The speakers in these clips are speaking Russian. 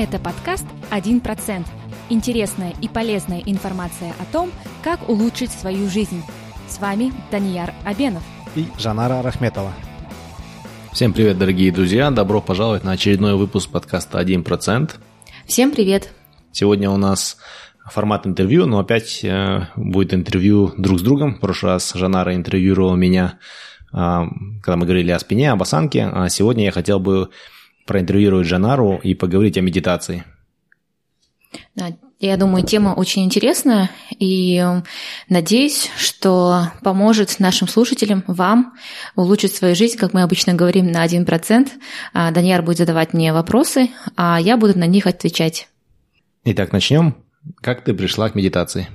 Это подкаст «1%». Интересная и полезная информация о том, как улучшить свою жизнь. С вами Данияр Абенов и Жанара Рахметова. Всем привет, дорогие друзья! Добро пожаловать на очередной выпуск подкаста «1%». Всем привет! Сегодня у нас формат интервью, но опять э, будет интервью друг с другом. В прошлый раз Жанара интервьюировала меня, э, когда мы говорили о спине, об осанке. А сегодня я хотел бы проинтервьюировать Жанару и поговорить о медитации. Да, я думаю, тема очень интересная, и надеюсь, что поможет нашим слушателям, вам улучшить свою жизнь, как мы обычно говорим, на 1%. А Даньяр будет задавать мне вопросы, а я буду на них отвечать. Итак, начнем. Как ты пришла к медитации?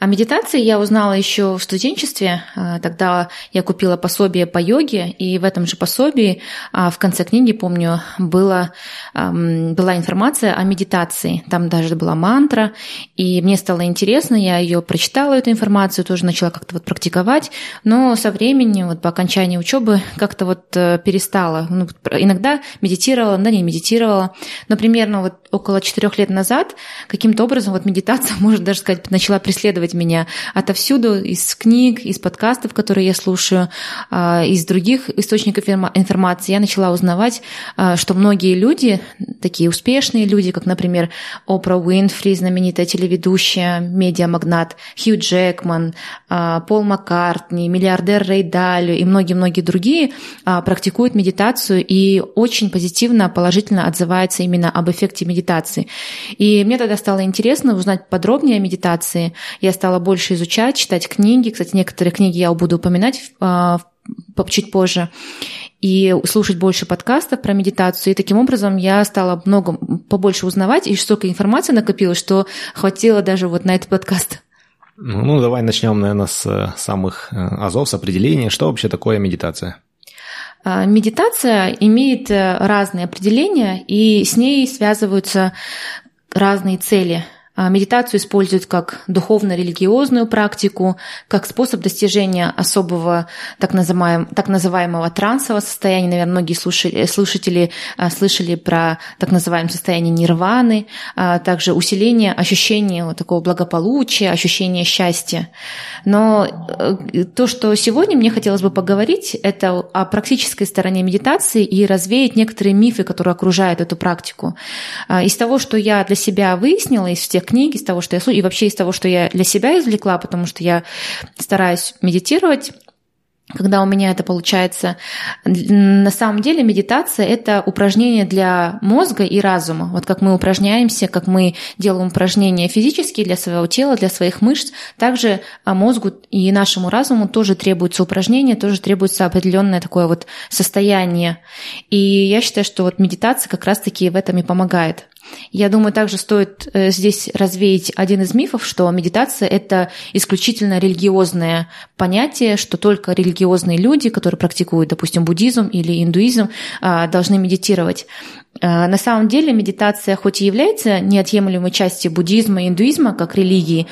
О медитации я узнала еще в студенчестве. А, тогда я купила пособие по йоге, и в этом же пособии а, в конце книги, помню, было, была информация о медитации. Там даже была мантра, и мне стало интересно, я ее прочитала, эту информацию, тоже начала как-то вот практиковать, но со временем, вот по окончании учебы, как-то вот э, перестала. Ну, иногда медитировала, да не медитировала, но примерно вот около четырех лет назад каким-то образом вот медитация, можно даже сказать, начала преследовать преследовать меня отовсюду, из книг, из подкастов, которые я слушаю, а, из других источников информации. Я начала узнавать, а, что многие люди, такие успешные люди, как, например, Опра Уинфри, знаменитая телеведущая, медиамагнат, Хью Джекман, а, Пол Маккартни, миллиардер Рэй Далю и многие-многие другие практикуют медитацию и очень позитивно, положительно отзываются именно об эффекте медитации. И мне тогда стало интересно узнать подробнее о медитации. Я стала больше изучать, читать книги. Кстати, некоторые книги я буду упоминать а, чуть позже и слушать больше подкастов про медитацию. И таким образом я стала много, побольше узнавать, и столько информации накопилось, что хватило даже вот на этот подкаст. Ну, ну давай начнем, наверное, с э, самых э, азов, с определения. Что вообще такое медитация? А, медитация имеет э, разные определения, и с ней связываются разные цели – медитацию используют как духовно-религиозную практику, как способ достижения особого так называемого, так называемого трансового состояния. Наверное, многие слушатели, слушатели а, слышали про так называемое состояние нирваны, а, также усиление ощущения вот такого благополучия, ощущения счастья. Но э, то, что сегодня мне хотелось бы поговорить, это о практической стороне медитации и развеять некоторые мифы, которые окружают эту практику. Из того, что я для себя выяснила, из всех книг, из того, что я слушаю, и вообще из того, что я для себя извлекла, потому что я стараюсь медитировать когда у меня это получается. На самом деле медитация – это упражнение для мозга и разума. Вот как мы упражняемся, как мы делаем упражнения физические для своего тела, для своих мышц, также а, мозгу и нашему разуму тоже требуется упражнение, тоже требуется определенное такое вот состояние. И я считаю, что вот медитация как раз-таки в этом и помогает. Я думаю, также стоит э, здесь развеять один из мифов, что медитация – это исключительно религиозное понятие, что только религиозные люди, которые практикуют, допустим, буддизм или индуизм, а, должны медитировать. Э, на самом деле медитация, хоть и является неотъемлемой частью буддизма и индуизма как религии,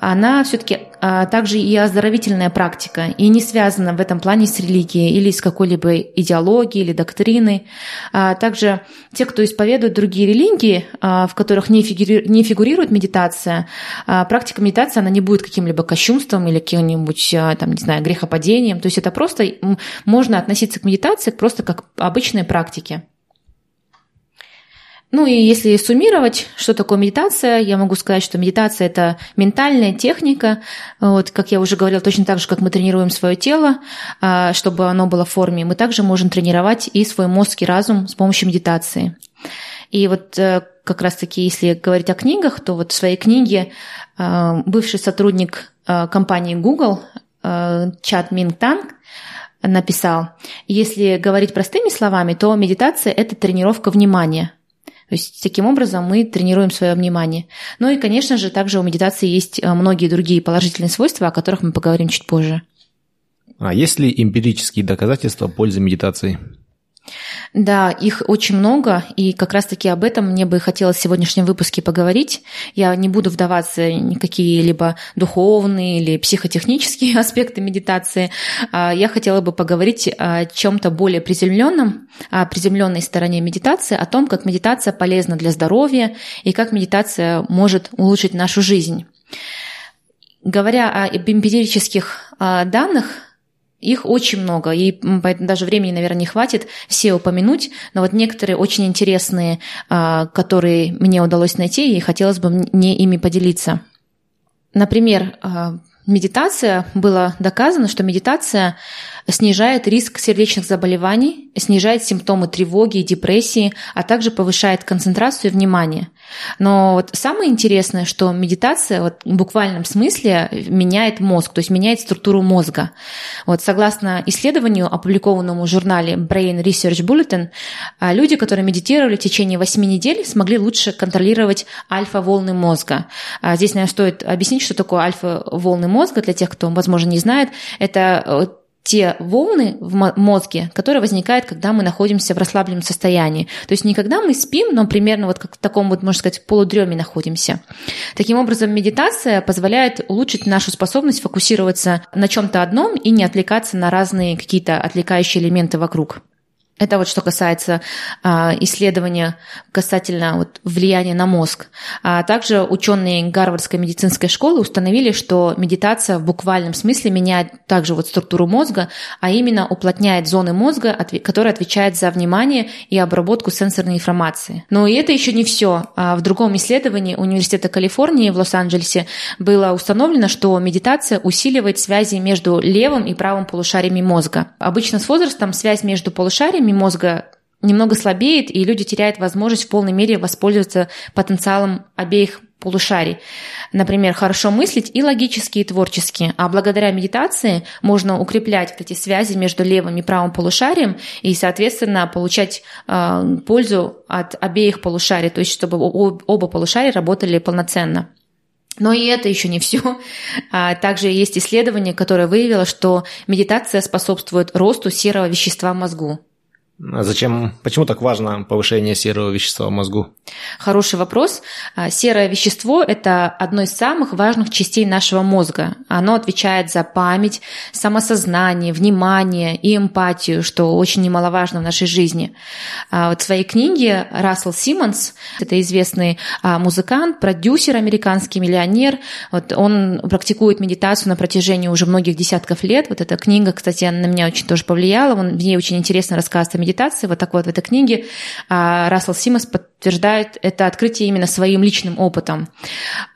она все-таки а, также и оздоровительная практика, и не связана в этом плане с религией или с какой-либо идеологией или доктриной. А также те, кто исповедует другие религии, в которых не фигурирует медитация, практика медитации, она не будет каким-либо кощунством или каким-нибудь, там, не знаю, грехопадением. То есть это просто можно относиться к медитации просто как обычной практике. Ну и если суммировать, что такое медитация, я могу сказать, что медитация – это ментальная техника. Вот, как я уже говорила, точно так же, как мы тренируем свое тело, а, чтобы оно было в форме, мы также можем тренировать и свой мозг и разум с помощью медитации. И вот э, как раз-таки, если говорить о книгах, то вот в своей книге э, бывший сотрудник э, компании Google Чат Минг написал, если говорить простыми словами, то медитация – это тренировка внимания – то есть таким образом мы тренируем свое внимание. Ну и, конечно же, также у медитации есть э, многие другие положительные свойства, о которых мы поговорим чуть позже. А есть ли эмпирические доказательства пользы медитации? Да, их очень много, и как раз-таки об этом мне бы хотелось в сегодняшнем выпуске поговорить. Я не буду вдаваться в никакие либо духовные или психотехнические аспекты медитации. А я хотела бы поговорить о чем-то более приземленном, о приземленной стороне медитации, о том, как медитация полезна для здоровья и как медитация может улучшить нашу жизнь. Говоря о эмпирических а, данных, их очень много, и даже времени, наверное, не хватит все упомянуть, но вот некоторые очень интересные, а, которые мне удалось найти, и хотелось бы мне ими поделиться. Например, а, медитация, было доказано, что медитация снижает риск сердечных заболеваний, снижает симптомы тревоги и депрессии, а также повышает концентрацию и внимание. Но вот самое интересное, что медитация вот, в буквальном смысле меняет мозг, то есть меняет структуру мозга. Вот согласно исследованию, опубликованному в журнале Brain Research Bulletin, а, люди, которые медитировали в течение 8 недель, смогли лучше контролировать альфа-волны мозга. А здесь, наверное, стоит объяснить, что такое альфа-волны мозга для тех, кто, возможно, не знает. Это э, те волны в мозге, которые возникают, когда мы находимся в расслабленном состоянии. То есть не когда мы спим, но примерно вот как в таком вот, можно сказать, полудреме находимся. Таким образом, медитация позволяет улучшить нашу способность фокусироваться на чем-то одном и не отвлекаться на разные какие-то отвлекающие элементы вокруг. Это вот что касается а, исследования касательно вот, влияния на мозг. А также ученые Гарвардской медицинской школы установили, что медитация в буквальном смысле меняет также вот структуру мозга, а именно уплотняет зоны мозга, которые отвечают за внимание и обработку сенсорной информации. Но и это еще не все. А в другом исследовании Университета Калифорнии в Лос-Анджелесе было установлено, что медитация усиливает связи между левым и правым полушариями мозга. Обычно с возрастом связь между полушариями отделами мозга немного слабеет, и люди теряют возможность в полной мере воспользоваться потенциалом обеих полушарий. Например, хорошо мыслить и логически, и творчески. А благодаря медитации можно укреплять вот эти связи между левым и правым полушарием и, соответственно, получать э, пользу от обеих полушарий, то есть чтобы оба полушария работали полноценно. Но и это еще не все. А также есть исследование, которое выявило, что медитация способствует росту серого вещества в мозгу. А зачем, почему так важно повышение серого вещества в мозгу? Хороший вопрос. А, серое вещество – это одно из самых важных частей нашего мозга. Оно отвечает за память, самосознание, внимание и эмпатию, что очень немаловажно в нашей жизни. А, вот в своей книге Рассел Симмонс, это известный музыкант, продюсер, американский миллионер, вот он практикует медитацию на протяжении уже многих десятков лет. Вот эта книга, кстати, на меня очень тоже повлияла. Он, в ней очень интересно рассказывает о медитации. Вот так вот в этой книге а, Рассел Симмонс подтверждает это открытие именно своим личным опытом.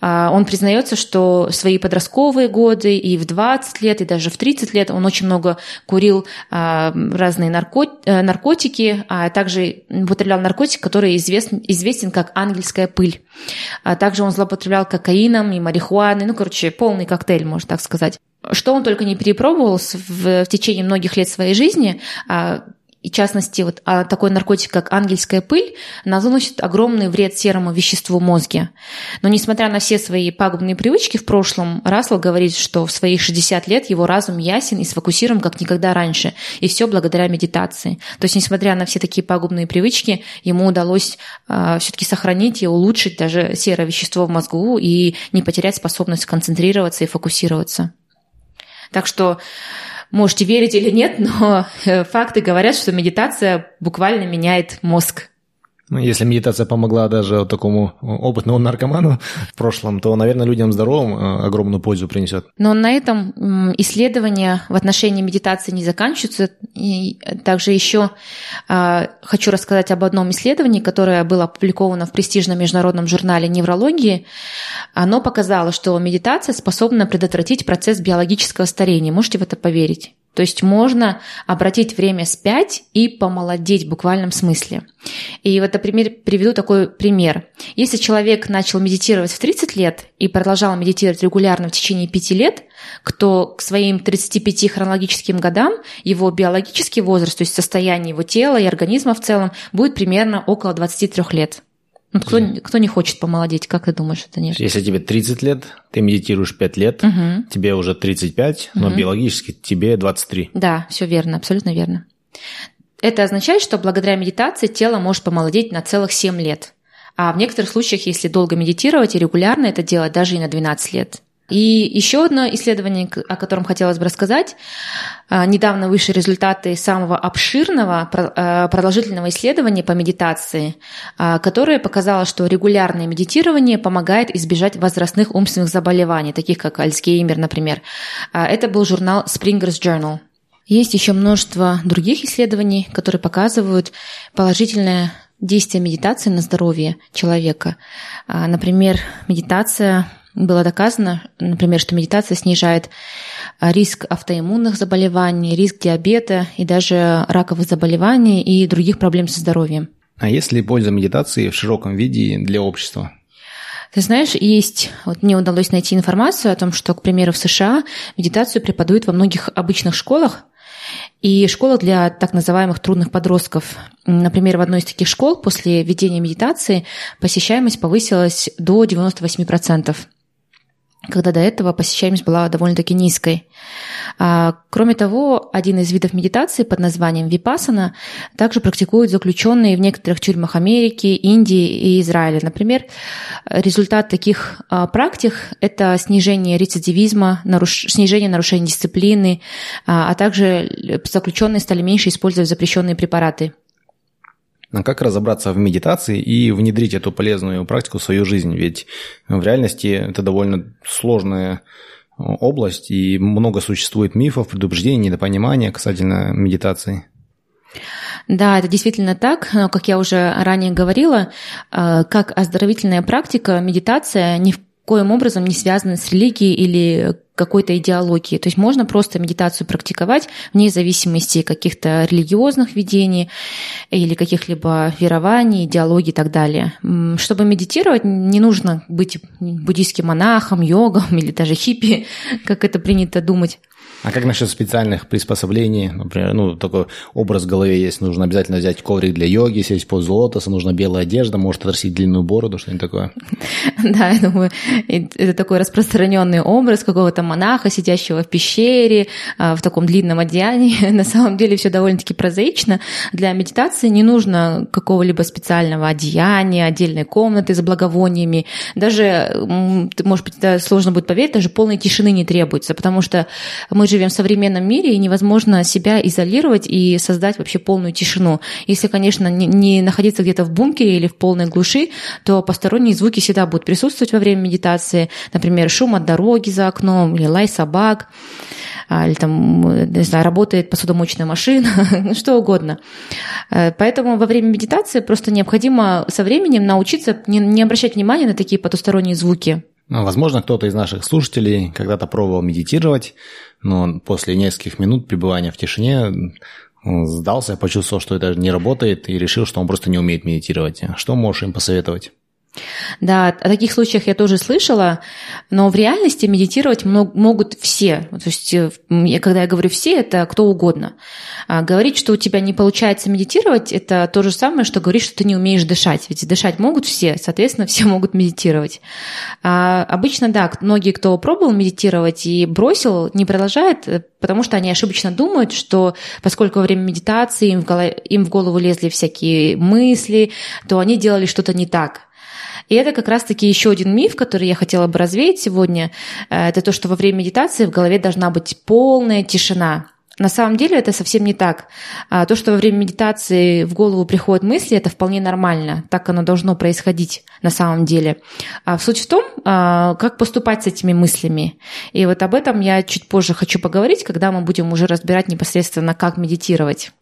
А, он признается, что свои подростковые годы и в 20 лет, и даже в 30 лет он очень много курил а, разные э, наркотики, а также употреблял наркотик, который известен, известен как ангельская пыль. Также он злоупотреблял кокаином и марихуаной, ну, короче, полный коктейль, можно так сказать что он только не перепробовал в, в течение многих лет своей жизни, и в частности, вот а такой наркотик, как ангельская пыль, наносит огромный вред серому веществу мозге. Но несмотря на все свои пагубные привычки в прошлом, Рассел говорит, что в свои 60 лет его разум ясен и сфокусирован как никогда раньше. И все благодаря медитации. То есть, несмотря на все такие пагубные привычки, ему удалось э, а, все-таки сохранить и улучшить даже серое вещество в мозгу и не потерять способность концентрироваться и фокусироваться. Так что Можете верить или нет, но э, факты говорят, что медитация буквально меняет мозг. Ну, если медитация помогла даже такому опытному наркоману в прошлом, то, наверное, людям здоровым э, огромную пользу принесет. Но на этом исследования в отношении медитации не заканчиваются. И также еще э, хочу рассказать об одном исследовании, которое было опубликовано в престижном международном журнале неврологии. Оно показало, что медитация способна предотвратить процесс биологического старения. Можете в это поверить? То есть можно обратить время спять и помолодеть в буквальном смысле. И вот, например, приведу такой пример. Если человек начал медитировать в 30 лет и продолжал медитировать регулярно в течение 5 лет, кто к своим 35 хронологическим годам его биологический возраст, то есть состояние его тела и организма в целом, будет примерно около 23 лет. Ну, кто, кто не хочет помолодеть, как ты думаешь, это нет? Если тебе 30 лет, ты медитируешь 5 лет, угу. тебе уже 35, угу. но биологически тебе 23. Да, все верно, абсолютно верно. Это означает, что благодаря медитации тело может помолодеть на целых 7 лет. А в некоторых случаях, если долго медитировать и регулярно это делать, даже и на 12 лет. И еще одно исследование, о котором хотелось бы рассказать. А, недавно вышли результаты самого обширного а, продолжительного исследования по медитации, а, которое показало, что регулярное медитирование помогает избежать возрастных умственных заболеваний, таких как Альцгеймер, например. Это был журнал Springer's Journal. Есть еще множество других исследований, которые показывают положительное действие медитации на здоровье человека. Например, медитация было доказано, например, что медитация снижает риск автоиммунных заболеваний, риск диабета и даже раковых заболеваний и других проблем со здоровьем. А есть ли польза медитации в широком виде для общества? Ты знаешь, есть, вот мне удалось найти информацию о том, что, к примеру, в США медитацию преподают во многих обычных школах, и школах для так называемых трудных подростков. Например, в одной из таких школ после введения медитации посещаемость повысилась до 98% когда до этого посещаемость была довольно-таки низкой. А, кроме того, один из видов медитации под названием випасана также практикуют заключенные в некоторых тюрьмах Америки, Индии и Израиля. Например, результат таких а, практик – это снижение рецидивизма, снижение нарушений дисциплины, а, а также заключенные стали меньше использовать запрещенные препараты. Как разобраться в медитации и внедрить эту полезную практику в свою жизнь? Ведь в реальности это довольно сложная область, и много существует мифов, предубеждений, недопонимания касательно медитации. Да, это действительно так. Но, как я уже ранее говорила, э, как оздоровительная практика, медитация ни в коим образом не связаны с религией или какой-то идеологии. То есть можно просто медитацию практиковать вне зависимости каких-то религиозных видений или каких-либо верований, идеологий и так далее. Чтобы медитировать, не нужно быть буддийским монахом, йогом или даже хиппи, как это принято думать. А как насчет специальных приспособлений? Например, ну, такой образ в голове есть. Нужно обязательно взять коврик для йоги, сесть под лотоса, нужна белая одежда, может отрастить длинную бороду, что-нибудь такое. Да, я думаю, это такой распространенный образ какого-то монаха, сидящего в пещере, а, в таком длинном одеянии. На самом деле все довольно-таки прозаично. Для медитации не нужно какого-либо специального одеяния, отдельной комнаты с благовониями. Даже, может быть, сложно будет поверить, даже полной тишины не требуется, потому что мы живем в современном мире, и невозможно себя изолировать и создать вообще полную тишину. Если, конечно, не, не находиться где-то в бункере или в полной глуши, то посторонние звуки всегда будут присутствовать во время медитации. Например, шум от дороги за окном или лай собак а, или там, не знаю, работает посудомоечная машина, что угодно. Э, поэтому во время медитации просто необходимо со временем научиться не, не обращать внимания на такие потусторонние звуки. Ну, возможно, кто-то из наших слушателей когда-то пробовал медитировать, но после нескольких минут пребывания в тишине сдался, почувствовал, что это не работает, и решил, что он просто не умеет медитировать. Что можешь им посоветовать? Да, о таких случаях я тоже слышала, но в реальности медитировать могут все. То есть, э, когда я говорю все, это кто угодно. А говорить, что у тебя не получается медитировать, это то же самое, что говорить, что ты не умеешь дышать. Ведь дышать могут все, соответственно, все могут медитировать. А обычно, да, многие, кто пробовал медитировать и бросил, не продолжает, э, потому что они ошибочно думают, что поскольку во время медитации им в, голову, им в голову лезли всякие мысли, то они делали что-то не так. И это как раз-таки еще один миф, который я хотела бы развеять сегодня. Э, это то, что во время медитации в голове должна быть полная тишина. На самом деле это совсем не так. А то, что во время медитации в голову приходят мысли, это вполне нормально. Так оно должно происходить на самом деле. А суть в том, а, как поступать с этими мыслями. И вот об этом я чуть позже хочу поговорить, когда мы будем уже разбирать непосредственно, как медитировать.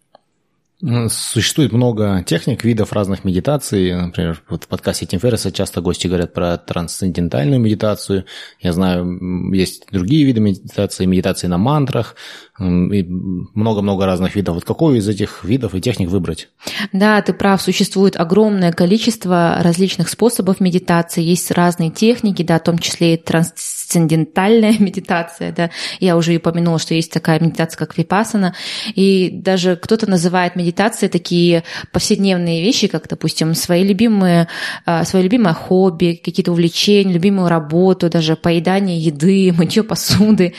Существует много техник, видов разных медитаций. Например, вот в подкасте Тим Ферриса часто гости говорят про трансцендентальную медитацию. Я знаю, есть другие виды медитации, медитации на мантрах, и много-много разных видов. Вот какой из этих видов и техник выбрать? Да, ты прав, существует огромное количество различных способов медитации, есть разные техники, да, в том числе и трансцендентальная медитация, да. Я уже упомянула, что есть такая медитация, как випасана, и даже кто-то называет медитацию медитации такие повседневные вещи, как, допустим, свои любимые, а, свое любимое хобби, какие-то увлечения, любимую работу, даже поедание еды, мытье посуды.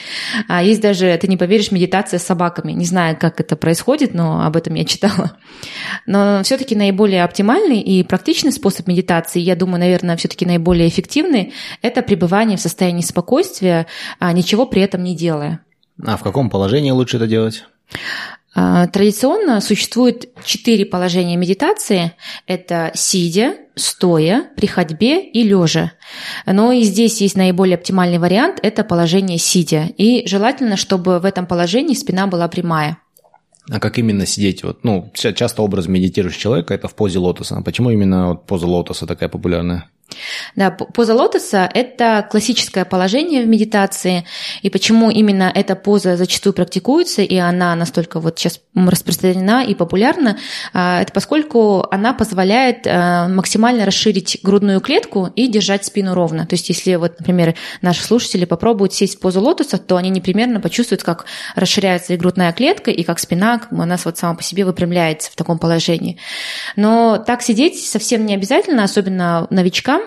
А есть даже, ты не поверишь, медитация с собаками. Не знаю, как это происходит, но об этом я читала. Но все-таки наиболее оптимальный и практичный способ медитации, я думаю, наверное, все-таки наиболее эффективный, это пребывание в состоянии спокойствия, а ничего при этом не делая. А в каком положении лучше это делать? А, традиционно существует четыре положения медитации. Это сидя, стоя, при ходьбе и лежа. Но и здесь есть наиболее оптимальный вариант – это положение сидя. И желательно, чтобы в этом положении спина была прямая. А как именно сидеть? Вот, ну, часто образ медитирующего человека – это в позе лотоса. Почему именно вот поза лотоса такая популярная? Да, поза лотоса – это классическое положение в медитации. И почему именно эта поза зачастую практикуется, и она настолько вот сейчас распространена и популярна, а, это поскольку она позволяет а, максимально расширить грудную клетку и держать спину ровно. То есть если вот, например, наши слушатели попробуют сесть в позу лотоса, то они непременно почувствуют, как расширяется и грудная клетка, и как спина у нас вот сама по себе выпрямляется в таком положении. Но так сидеть совсем не обязательно, особенно новичкам,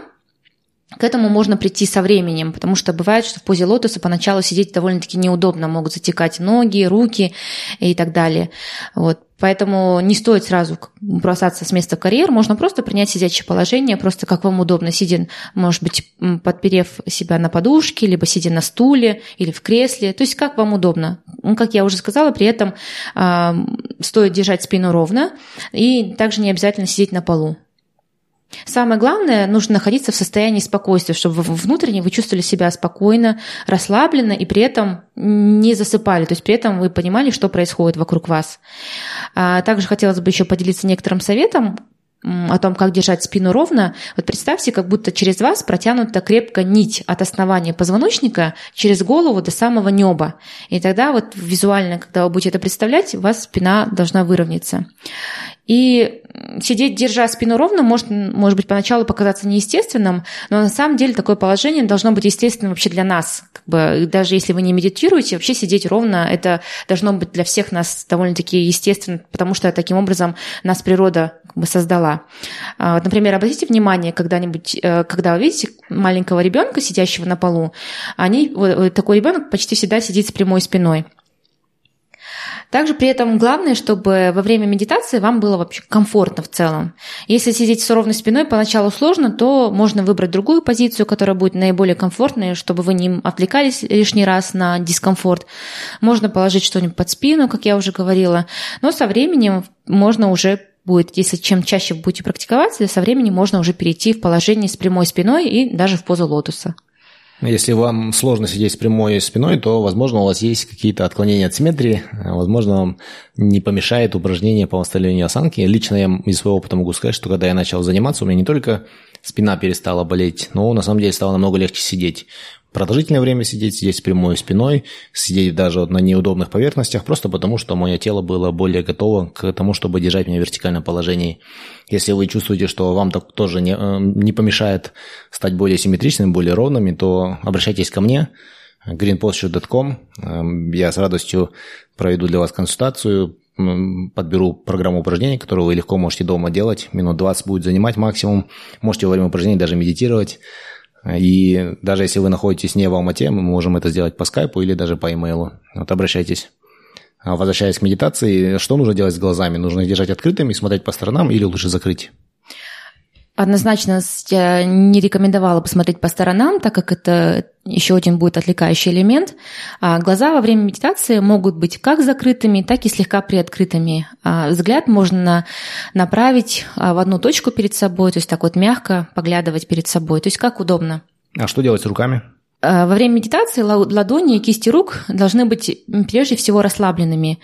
к этому можно прийти со временем, потому что бывает, что в позе лотоса поначалу сидеть довольно-таки неудобно, могут затекать ноги, руки и так далее. Вот. Поэтому не стоит сразу бросаться с места карьер, можно просто принять сидячее положение, просто как вам удобно, сидя, может быть, подперев себя на подушке, либо сидя на стуле или в кресле, то есть как вам удобно. Ну, как я уже сказала, при этом э, стоит держать спину ровно и также не обязательно сидеть на полу. Самое главное, нужно находиться в состоянии спокойствия, чтобы внутренне вы чувствовали себя спокойно, расслабленно и при этом не засыпали, то есть при этом вы понимали, что происходит вокруг вас. А также хотелось бы еще поделиться некоторым советом, о том, как держать спину ровно, вот представьте, как будто через вас протянута крепко нить от основания позвоночника через голову до самого неба. И тогда вот визуально, когда вы будете это представлять, у вас спина должна выровняться. И сидеть, держа спину ровно, может, может быть поначалу показаться неестественным, но на самом деле такое положение должно быть естественным вообще для нас. Как бы, даже если вы не медитируете, вообще сидеть ровно, это должно быть для всех нас довольно-таки естественно, потому что таким образом нас природа как бы создала. А, вот, например, обратите внимание когда-нибудь, э, когда вы видите маленького ребенка, сидящего на полу, они, вот, такой ребенок почти всегда сидит с прямой спиной. Также при этом главное, чтобы во время медитации вам было вообще комфортно в целом. Если сидеть с ровной спиной поначалу сложно, то можно выбрать другую позицию, которая будет наиболее комфортной, чтобы вы не отвлекались лишний раз на дискомфорт. Можно положить что-нибудь под спину, как я уже говорила. Но со временем можно уже будет, если чем чаще будете практиковаться, со временем можно уже перейти в положение с прямой спиной и даже в позу лотоса. Если вам сложно сидеть с прямой спиной, то, возможно, у вас есть какие-то отклонения от симметрии, возможно, вам не помешает упражнение по восстановлению осанки. Лично я из своего опыта могу сказать, что когда я начал заниматься, у меня не только спина перестала болеть, но на самом деле стало намного легче сидеть продолжительное время сидеть, сидеть с прямой спиной, сидеть даже вот на неудобных поверхностях, просто потому что мое тело было более готово к тому, чтобы держать меня в вертикальном положении. Если вы чувствуете, что вам так тоже не, э, не помешает стать более симметричными, более ровными, то обращайтесь ко мне, greenposture.com. Эм, я с радостью проведу для вас консультацию, подберу программу упражнений, которую вы легко можете дома делать. Минут 20 будет занимать максимум. Можете во время упражнений даже медитировать. И даже если вы находитесь не в Алмате, мы можем это сделать по скайпу или даже по имейлу. Вот обращайтесь. А возвращаясь к медитации, что нужно делать с глазами? Нужно их держать открытыми, смотреть по сторонам или лучше закрыть? Однозначно я не рекомендовала посмотреть по сторонам, так как это еще один будет отвлекающий элемент. А глаза во время медитации могут быть как закрытыми, так и слегка приоткрытыми. А взгляд можно направить а, в одну точку перед собой, то есть так вот мягко поглядывать перед собой, то есть как удобно. А что делать с руками? Э, во время медитации ладони и кисти рук должны быть прежде всего расслабленными.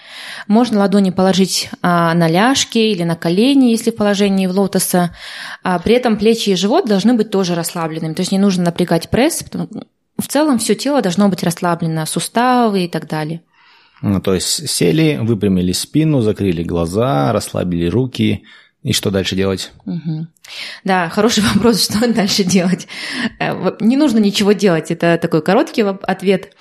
Можно ладони положить а, на ляжки или на колени, если в положении в лотоса. А при этом плечи и живот должны быть тоже расслабленными. То есть не нужно напрягать пресс. В целом все тело должно быть расслаблено, суставы и так далее. Ну, то есть сели, выпрямили спину, закрыли глаза, расслабили руки. И что дальше делать? Угу. Да, хороший вопрос, что дальше делать. Э, не нужно ничего делать, это такой короткий ответ.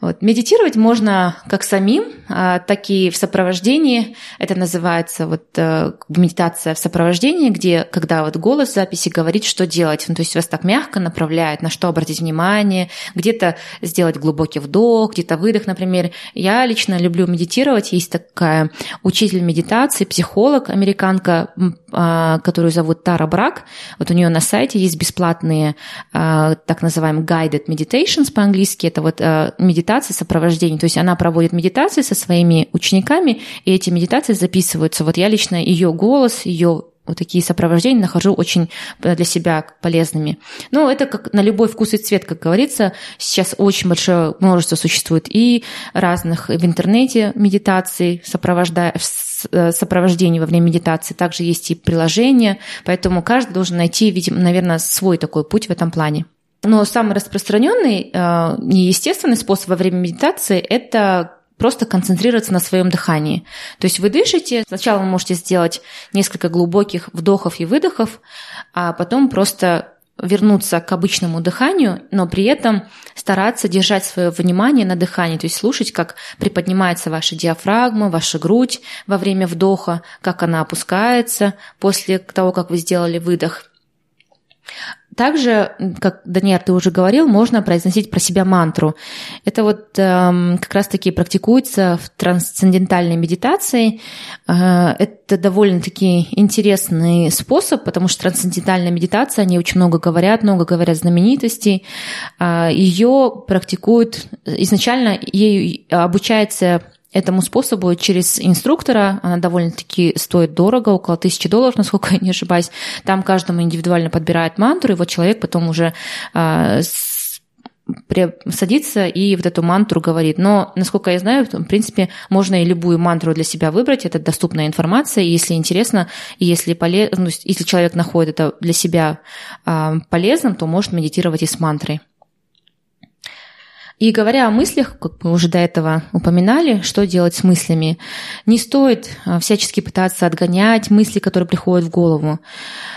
Вот. Медитировать можно как самим, а, так и в сопровождении. Это называется вот э, медитация в сопровождении, где, когда вот голос записи говорит, что делать. Ну, то есть вас так мягко направляет, на что обратить внимание, где-то сделать глубокий вдох, где-то выдох, например. Я лично люблю медитировать. Есть такая учитель медитации, психолог, американка, а, которую зовут Тара Брак. Вот у нее на сайте есть бесплатные а, так называемые guided meditations по-английски. Это вот медитация медитации сопровождения. То есть она проводит медитации со своими учениками, и эти медитации записываются. Вот я лично ее голос, ее вот такие сопровождения нахожу очень э, для себя полезными. Ну, это как на любой вкус и цвет, как говорится. Сейчас очень большое множество существует и разных в интернете медитаций, сопровождая, э, сопровождений во время медитации. Также есть и приложения, поэтому каждый должен найти, видимо, наверное, свой такой путь в этом плане. Но самый распространенный, э, неестественный способ во время медитации – это просто концентрироваться на своем дыхании. То есть вы дышите, сначала вы можете сделать несколько глубоких вдохов и выдохов, а потом просто вернуться к обычному дыханию, но при этом стараться держать свое внимание на дыхании, то есть слушать, как приподнимается ваша диафрагма, ваша грудь во время вдоха, как она опускается после того, как вы сделали выдох. Также, как Даниэль, ты уже говорил, можно произносить про себя мантру. Это вот э, как раз-таки практикуется в трансцендентальной медитации. Э, это довольно-таки интересный способ, потому что трансцендентальная медитация, они очень много говорят, много говорят знаменитостей. Э, ее практикуют, изначально ей обучается этому способу через инструктора. Она довольно-таки стоит дорого, около тысячи долларов, насколько я не ошибаюсь. Там каждому индивидуально подбирает мантру, и вот человек потом уже э, садится и вот эту мантру говорит. Но, насколько я знаю, в принципе, можно и любую мантру для себя выбрать, это доступная информация, и если интересно, и если, полез... ну, если человек находит это для себя э, полезным, то может медитировать и с мантрой. И говоря о мыслях, как мы уже до этого упоминали, что делать с мыслями, не стоит а, всячески пытаться отгонять мысли, которые приходят в голову.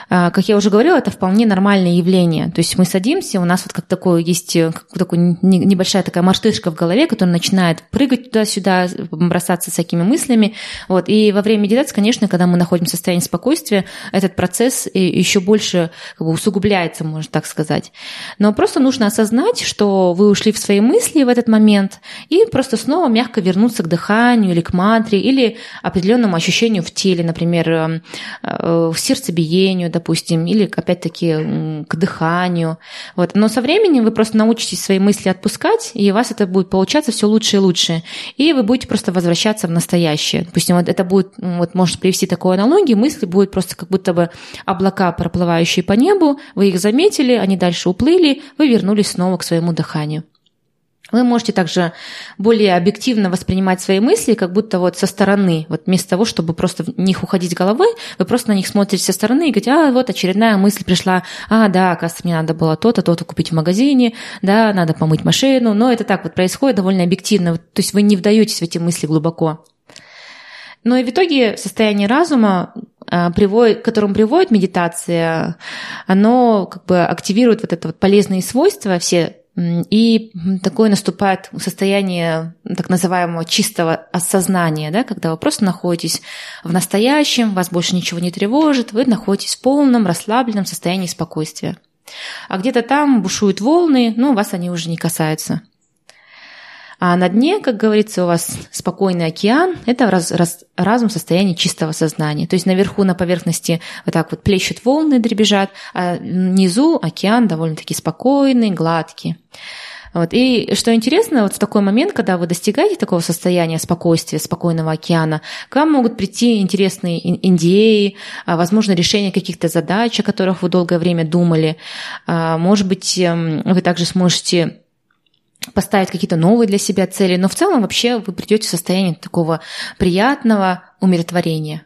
А, как я уже говорила, это вполне нормальное явление. То есть мы садимся, у нас вот как такое есть э, как такой небольшая такая мартышка в голове, которая начинает прыгать туда-сюда, бросаться всякими мыслями. Вот. И во время медитации, конечно, когда мы находимся в состоянии спокойствия, этот процесс еще больше как бы, усугубляется, можно так сказать. Но просто нужно осознать, что вы ушли в свои мысли, мысли в этот момент и просто снова мягко вернуться к дыханию или к мантре, или определенному ощущению в теле, например, э, э, в сердцебиению, допустим, или опять-таки к дыханию. Вот. Но со временем вы просто научитесь свои мысли отпускать, и у вас это будет получаться все лучше и лучше. И вы будете просто возвращаться в настоящее. Допустим, вот это будет, вот может привести такую аналогию, мысли будут просто как будто бы облака, проплывающие по небу, вы их заметили, они дальше уплыли, вы вернулись снова к своему дыханию. Вы можете также более объективно воспринимать свои мысли, как будто вот со стороны, вот вместо того, чтобы просто в них уходить головой, вы просто на них смотрите со стороны и говорите, а вот очередная мысль пришла, а да, оказывается, мне надо было то-то, то-то купить в магазине, да, надо помыть машину, но это так вот происходит довольно объективно, то есть вы не вдаетесь в эти мысли глубоко. Но и в итоге состояние разума, а, приводит, к которому приводит медитация, оно как бы активирует вот это вот полезные свойства, все и такое наступает состояние так называемого чистого осознания, да, когда вы просто находитесь в настоящем, вас больше ничего не тревожит, вы находитесь в полном расслабленном состоянии спокойствия. А где-то там бушуют волны, но вас они уже не касаются. А на дне, как говорится, у вас спокойный океан – это раз, раз, разум в состоянии чистого сознания. То есть наверху на поверхности вот так вот плещут волны, дребезжат, а внизу океан довольно-таки спокойный, гладкий. Вот. И что интересно, вот в такой момент, когда вы достигаете такого состояния спокойствия, спокойного океана, к вам могут прийти интересные идеи, а, возможно, решение каких-то задач, о которых вы долгое время думали. А, может быть, эм, вы также сможете поставить какие-то новые для себя цели, но в целом вообще вы придете в состояние такого приятного умиротворения.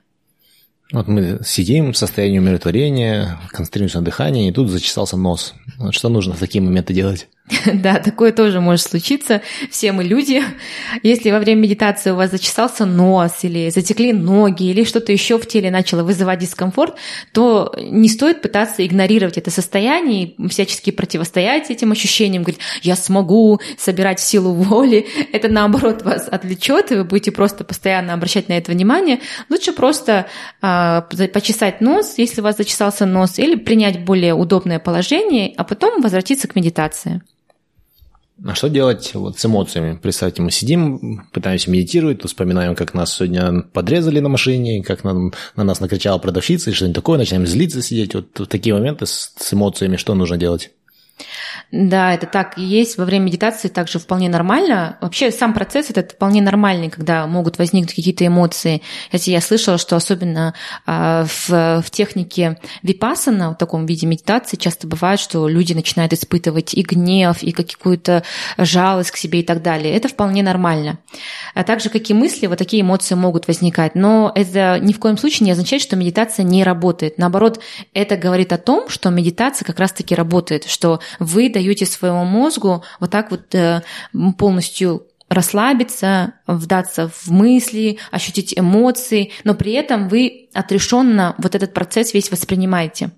Вот мы сидим в состоянии умиротворения, концентрируемся на дыхании, и тут зачесался нос. Вот что нужно в такие моменты делать? Да, такое тоже может случиться. Все мы люди. Если во время медитации у вас зачесался нос или затекли ноги или что-то еще в теле начало вызывать дискомфорт, то не стоит пытаться игнорировать это состояние и всячески противостоять этим ощущениям, говорить, я смогу собирать силу воли. Это наоборот вас отвлечет, и вы будете просто постоянно обращать на это внимание. Лучше просто э, почесать нос, если у вас зачесался нос, или принять более удобное положение, а потом возвратиться к медитации. А что делать вот с эмоциями? Представьте, мы сидим, пытаемся медитировать, вспоминаем, как нас сегодня подрезали на машине, как на, на нас накричала продавщица и что-нибудь такое, начинаем злиться сидеть. Вот в такие моменты с, с эмоциями что нужно делать? Да, это так и есть. Во время медитации также вполне нормально. Вообще сам процесс это вполне нормальный, когда могут возникнуть какие-то эмоции. Если я слышала, что особенно а, в, в технике випасана, в таком виде медитации, часто бывает, что люди начинают испытывать и гнев, и какую-то жалость к себе и так далее. Это вполне нормально. А также какие мысли, вот такие эмоции могут возникать. Но это ни в коем случае не означает, что медитация не работает. Наоборот, это говорит о том, что медитация как раз-таки работает, что вы даете своему мозгу вот так вот э, полностью расслабиться, вдаться в мысли, ощутить эмоции, но при этом вы отрешенно вот этот процесс весь воспринимаете.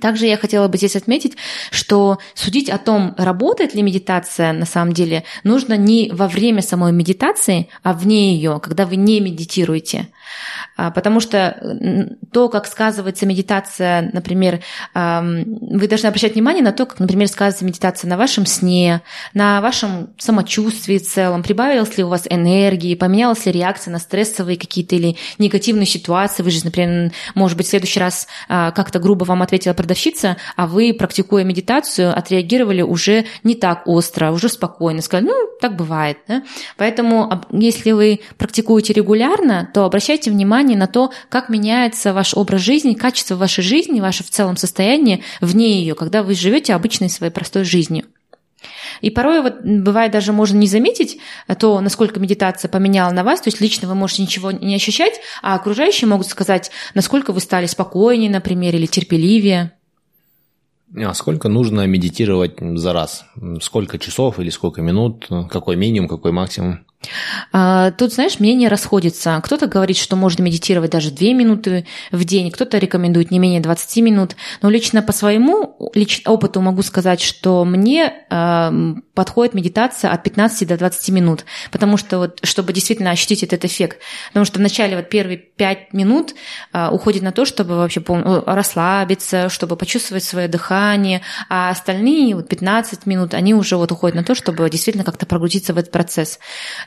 Также я хотела бы здесь отметить, что судить о том, работает ли медитация на самом деле, нужно не во время самой медитации, а вне ее, когда вы не медитируете. А, потому что то, как сказывается медитация, например, вы должны обращать внимание на то, как, например, сказывается медитация на вашем сне, на вашем самочувствии в целом, прибавилась ли у вас энергии, поменялась ли реакция на стрессовые какие-то или негативные ситуации. Вы же, например, может быть, в следующий раз а, как-то грубо вам ответила продавщица, а вы, практикуя медитацию, отреагировали уже не так остро, уже спокойно, сказали, ну, так бывает. Да? Поэтому, если вы практикуете регулярно, то обращайте внимание внимание на то, как меняется ваш образ жизни, качество вашей жизни, ваше в целом состояние вне ее, когда вы живете обычной своей простой жизнью. И порой вот бывает даже можно не заметить то, насколько медитация поменяла на вас, то есть лично вы можете ничего не ощущать, а окружающие могут сказать, насколько вы стали спокойнее, например, или терпеливее. А сколько нужно медитировать за раз? Сколько часов или сколько минут? Какой минимум, какой максимум? А, тут, знаешь, мнения расходятся. Кто-то говорит, что можно медитировать даже 2 минуты в день, кто-то рекомендует не менее 20 минут. Но лично по своему опыту могу сказать, что мне э, подходит медитация от 15 до 20 минут, потому что вот, чтобы действительно ощутить этот эффект. Потому что вначале вот первые 5 минут э, уходит на то, чтобы вообще пол... Расслабиться, чтобы почувствовать свое дыхание, а остальные вот 15 минут, они уже вот уходят на то, чтобы действительно как-то прогрузиться в этот процесс.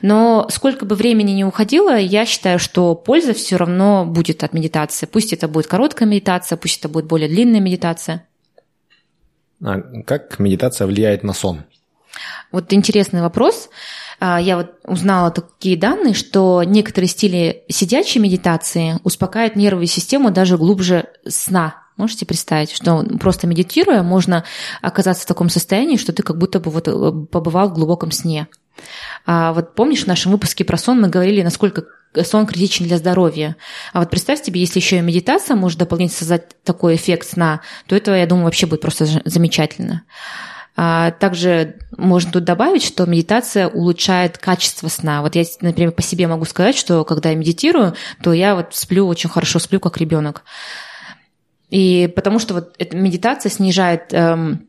Но сколько бы времени ни уходило, я считаю, что польза все равно будет от медитации. Пусть это будет короткая медитация, пусть это будет более длинная медитация. А как медитация влияет на сон? Вот интересный вопрос. А, я вот узнала такие данные, что некоторые стили сидячей медитации успокаивают нервную систему даже глубже сна. Можете представить, что просто медитируя, можно оказаться в таком состоянии, что ты как будто бы вот э, побывал в глубоком сне. А вот помнишь, в нашем выпуске про сон мы говорили, насколько сон критичен для здоровья. А вот представь себе, если еще и медитация может дополнительно создать такой эффект сна, то это, я думаю, вообще будет просто замечательно. А также можно тут добавить, что медитация улучшает качество сна. Вот я, например, по себе могу сказать, что когда я медитирую, то я вот сплю очень хорошо, сплю как ребенок. И потому что вот эта медитация снижает эм,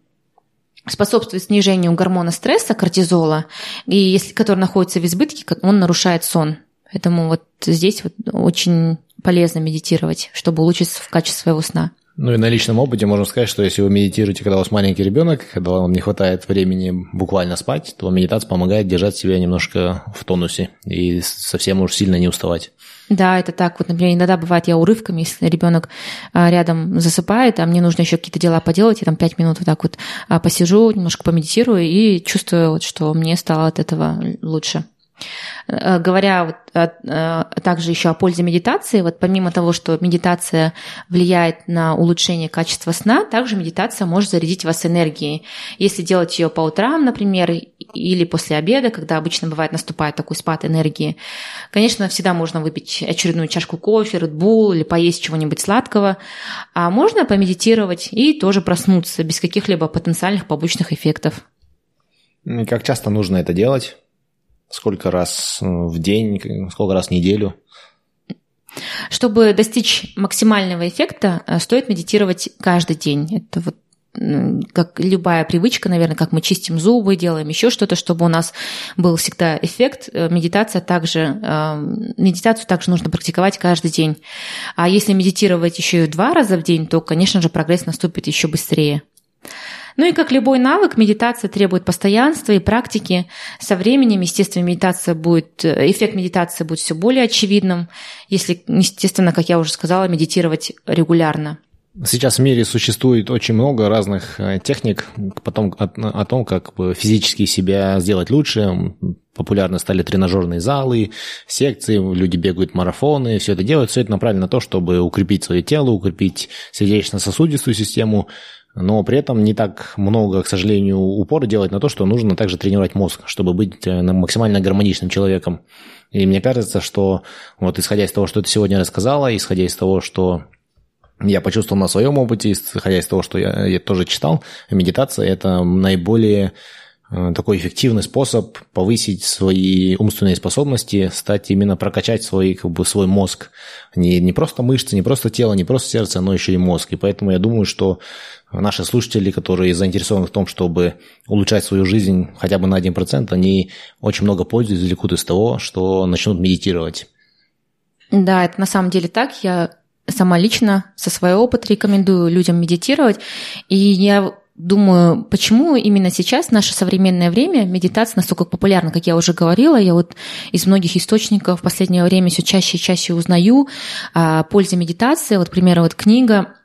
способствует снижению гормона стресса, кортизола, и если, который находится в избытке, он нарушает сон. Поэтому вот здесь вот очень полезно медитировать, чтобы улучшить качество своего сна. Ну и на личном опыте можно сказать, что если вы медитируете, когда у вас маленький ребенок, когда вам не хватает времени буквально спать, то медитация помогает держать себя немножко в тонусе и совсем уж сильно не уставать. Да, это так. Вот, например, иногда бывает я урывками, если ребенок а, рядом засыпает, а мне нужно еще какие-то дела поделать, я там пять минут вот так вот а, посижу, немножко помедитирую и чувствую, вот, что мне стало от этого лучше. Э, говоря вот, э, также еще о пользе медитации, вот помимо того, что медитация влияет на улучшение качества сна, также медитация может зарядить вас энергией. Если делать ее по утрам, например, или после обеда, когда обычно бывает наступает такой спад энергии, конечно, всегда можно выпить очередную чашку кофе, Bull или поесть чего-нибудь сладкого, а можно помедитировать и тоже проснуться без каких-либо потенциальных побочных эффектов. Как часто нужно это делать? Сколько раз в день, сколько раз в неделю? Чтобы достичь максимального эффекта, э, стоит медитировать каждый день. Это вот как любая привычка, наверное, как мы чистим зубы, делаем еще что-то, чтобы у нас был всегда эффект. Э, медитация также, эм, медитацию также нужно практиковать каждый день. А если медитировать еще и два раза в день, то, конечно же, прогресс наступит еще быстрее. Ну и как любой навык, медитация требует постоянства и практики. Со временем, естественно, медитация будет, э, эффект медитации будет все более очевидным, если, естественно, как я уже сказала, медитировать регулярно. Сейчас в мире существует очень много разных э, техник потом, о, о том, как физически себя сделать лучше. Популярны стали тренажерные залы, секции, люди бегают марафоны, все это делают, все это направлено на то, чтобы укрепить свое тело, укрепить сердечно-сосудистую систему, но при этом не так много, к сожалению, упора делать на то, что нужно также тренировать мозг, чтобы быть э, максимально гармоничным человеком. И мне кажется, что вот исходя из того, что ты сегодня рассказала, исходя из того, что я почувствовал на своем опыте, исходя из того, что я, я тоже читал, медитация – это наиболее такой эффективный способ повысить свои умственные способности, стать именно прокачать свой, как бы, свой мозг. Не, не просто мышцы, не просто тело, не просто сердце, но еще и мозг. И поэтому я думаю, что наши слушатели, которые заинтересованы в том, чтобы улучшать свою жизнь хотя бы на 1%, они очень много пользы извлекут из того, что начнут медитировать. Да, это на самом деле так. Я сама лично со своего опыта рекомендую людям медитировать. И я думаю, почему именно сейчас, наше современное время, медитация настолько популярна, как я уже говорила. Я вот из многих источников в последнее время все чаще и чаще узнаю о пользе медитации. Вот, к примеру, вот книга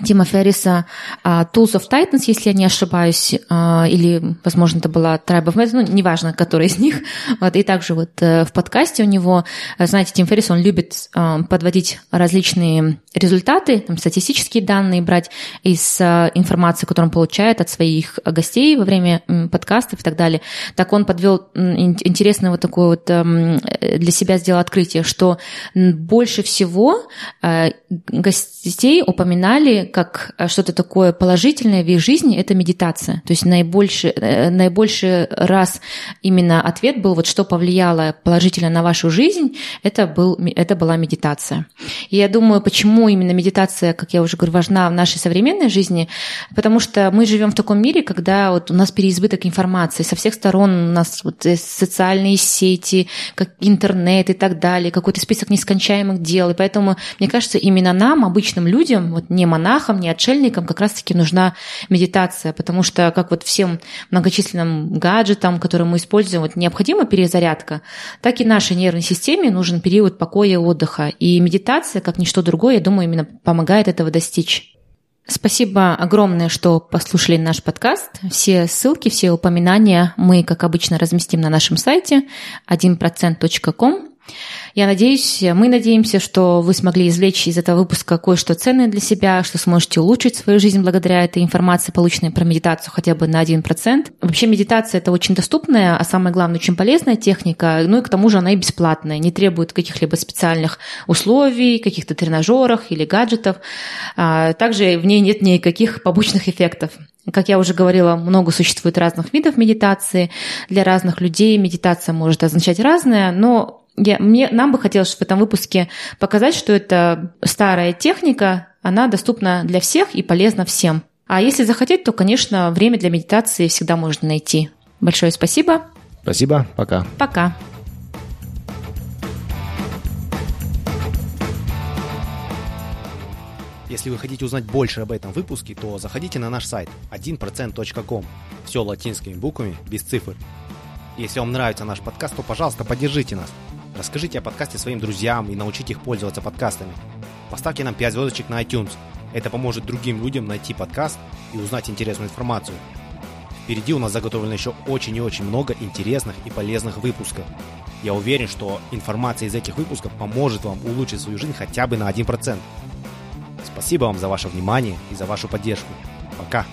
Тима Ферриса uh, Tools of Titans, если я не ошибаюсь, uh, или, возможно, это была Tribe of Metal, ну, неважно, который из них. Вот, и также вот uh, в подкасте у него, э, знаете, Тим Феррис, он любит подводить различные результаты, там, статистические данные брать из информации, которую он получает от своих гостей во время подкастов и так далее. Так он подвел интересное вот такое вот эм, для себя сделал открытие, что больше всего гостей упоминали как э, что-то такое положительное в их жизни, это медитация. То есть наибольший, э, наибольший раз именно ответ был, вот что повлияло положительно на вашу жизнь, это, был, это была медитация. И я думаю, почему именно медитация, как я уже говорю, важна в нашей современной жизни, потому что мы живем в таком мире, когда вот у нас переизбыток информации, со всех сторон у нас вот социальные сети, как интернет и так далее, какой-то список нескончаемых дел, и поэтому, мне кажется, именно нам, обычным людям, вот не монахам, монахам, не отшельникам как раз-таки нужна медитация, потому что как вот всем многочисленным гаджетам, которые мы используем, вот необходима перезарядка, так и нашей нервной системе нужен период покоя и отдыха. И медитация, как ничто другое, я думаю, именно помогает этого достичь. Спасибо огромное, что послушали наш подкаст. Все ссылки, все упоминания мы, как обычно, разместим на нашем сайте 1%.com. Я надеюсь, мы надеемся, что вы смогли извлечь из этого выпуска кое-что ценное для себя, что сможете улучшить свою жизнь благодаря этой информации, полученной про медитацию хотя бы на 1%. Вообще медитация – это очень доступная, а самое главное, очень полезная техника, ну и к тому же она и бесплатная, не требует каких-либо специальных условий, каких-то тренажерах или гаджетов. А также в ней нет никаких побочных эффектов. Как я уже говорила, много существует разных видов медитации. Для разных людей медитация может означать разное, но я, мне, нам бы хотелось в этом выпуске показать, что это старая техника, она доступна для всех и полезна всем. А если захотеть, то, конечно, время для медитации всегда можно найти. Большое спасибо. Спасибо. Пока. Пока. Если вы хотите узнать больше об этом выпуске, то заходите на наш сайт 1%.com. Все латинскими буквами, без цифр. Если вам нравится наш подкаст, то, пожалуйста, поддержите нас. Расскажите о подкасте своим друзьям и научите их пользоваться подкастами. Поставьте нам 5 звездочек на iTunes. Это поможет другим людям найти подкаст и узнать интересную информацию. Впереди у нас заготовлено еще очень и очень много интересных и полезных выпусков. Я уверен, что информация из этих выпусков поможет вам улучшить свою жизнь хотя бы на 1%. Спасибо вам за ваше внимание и за вашу поддержку. Пока!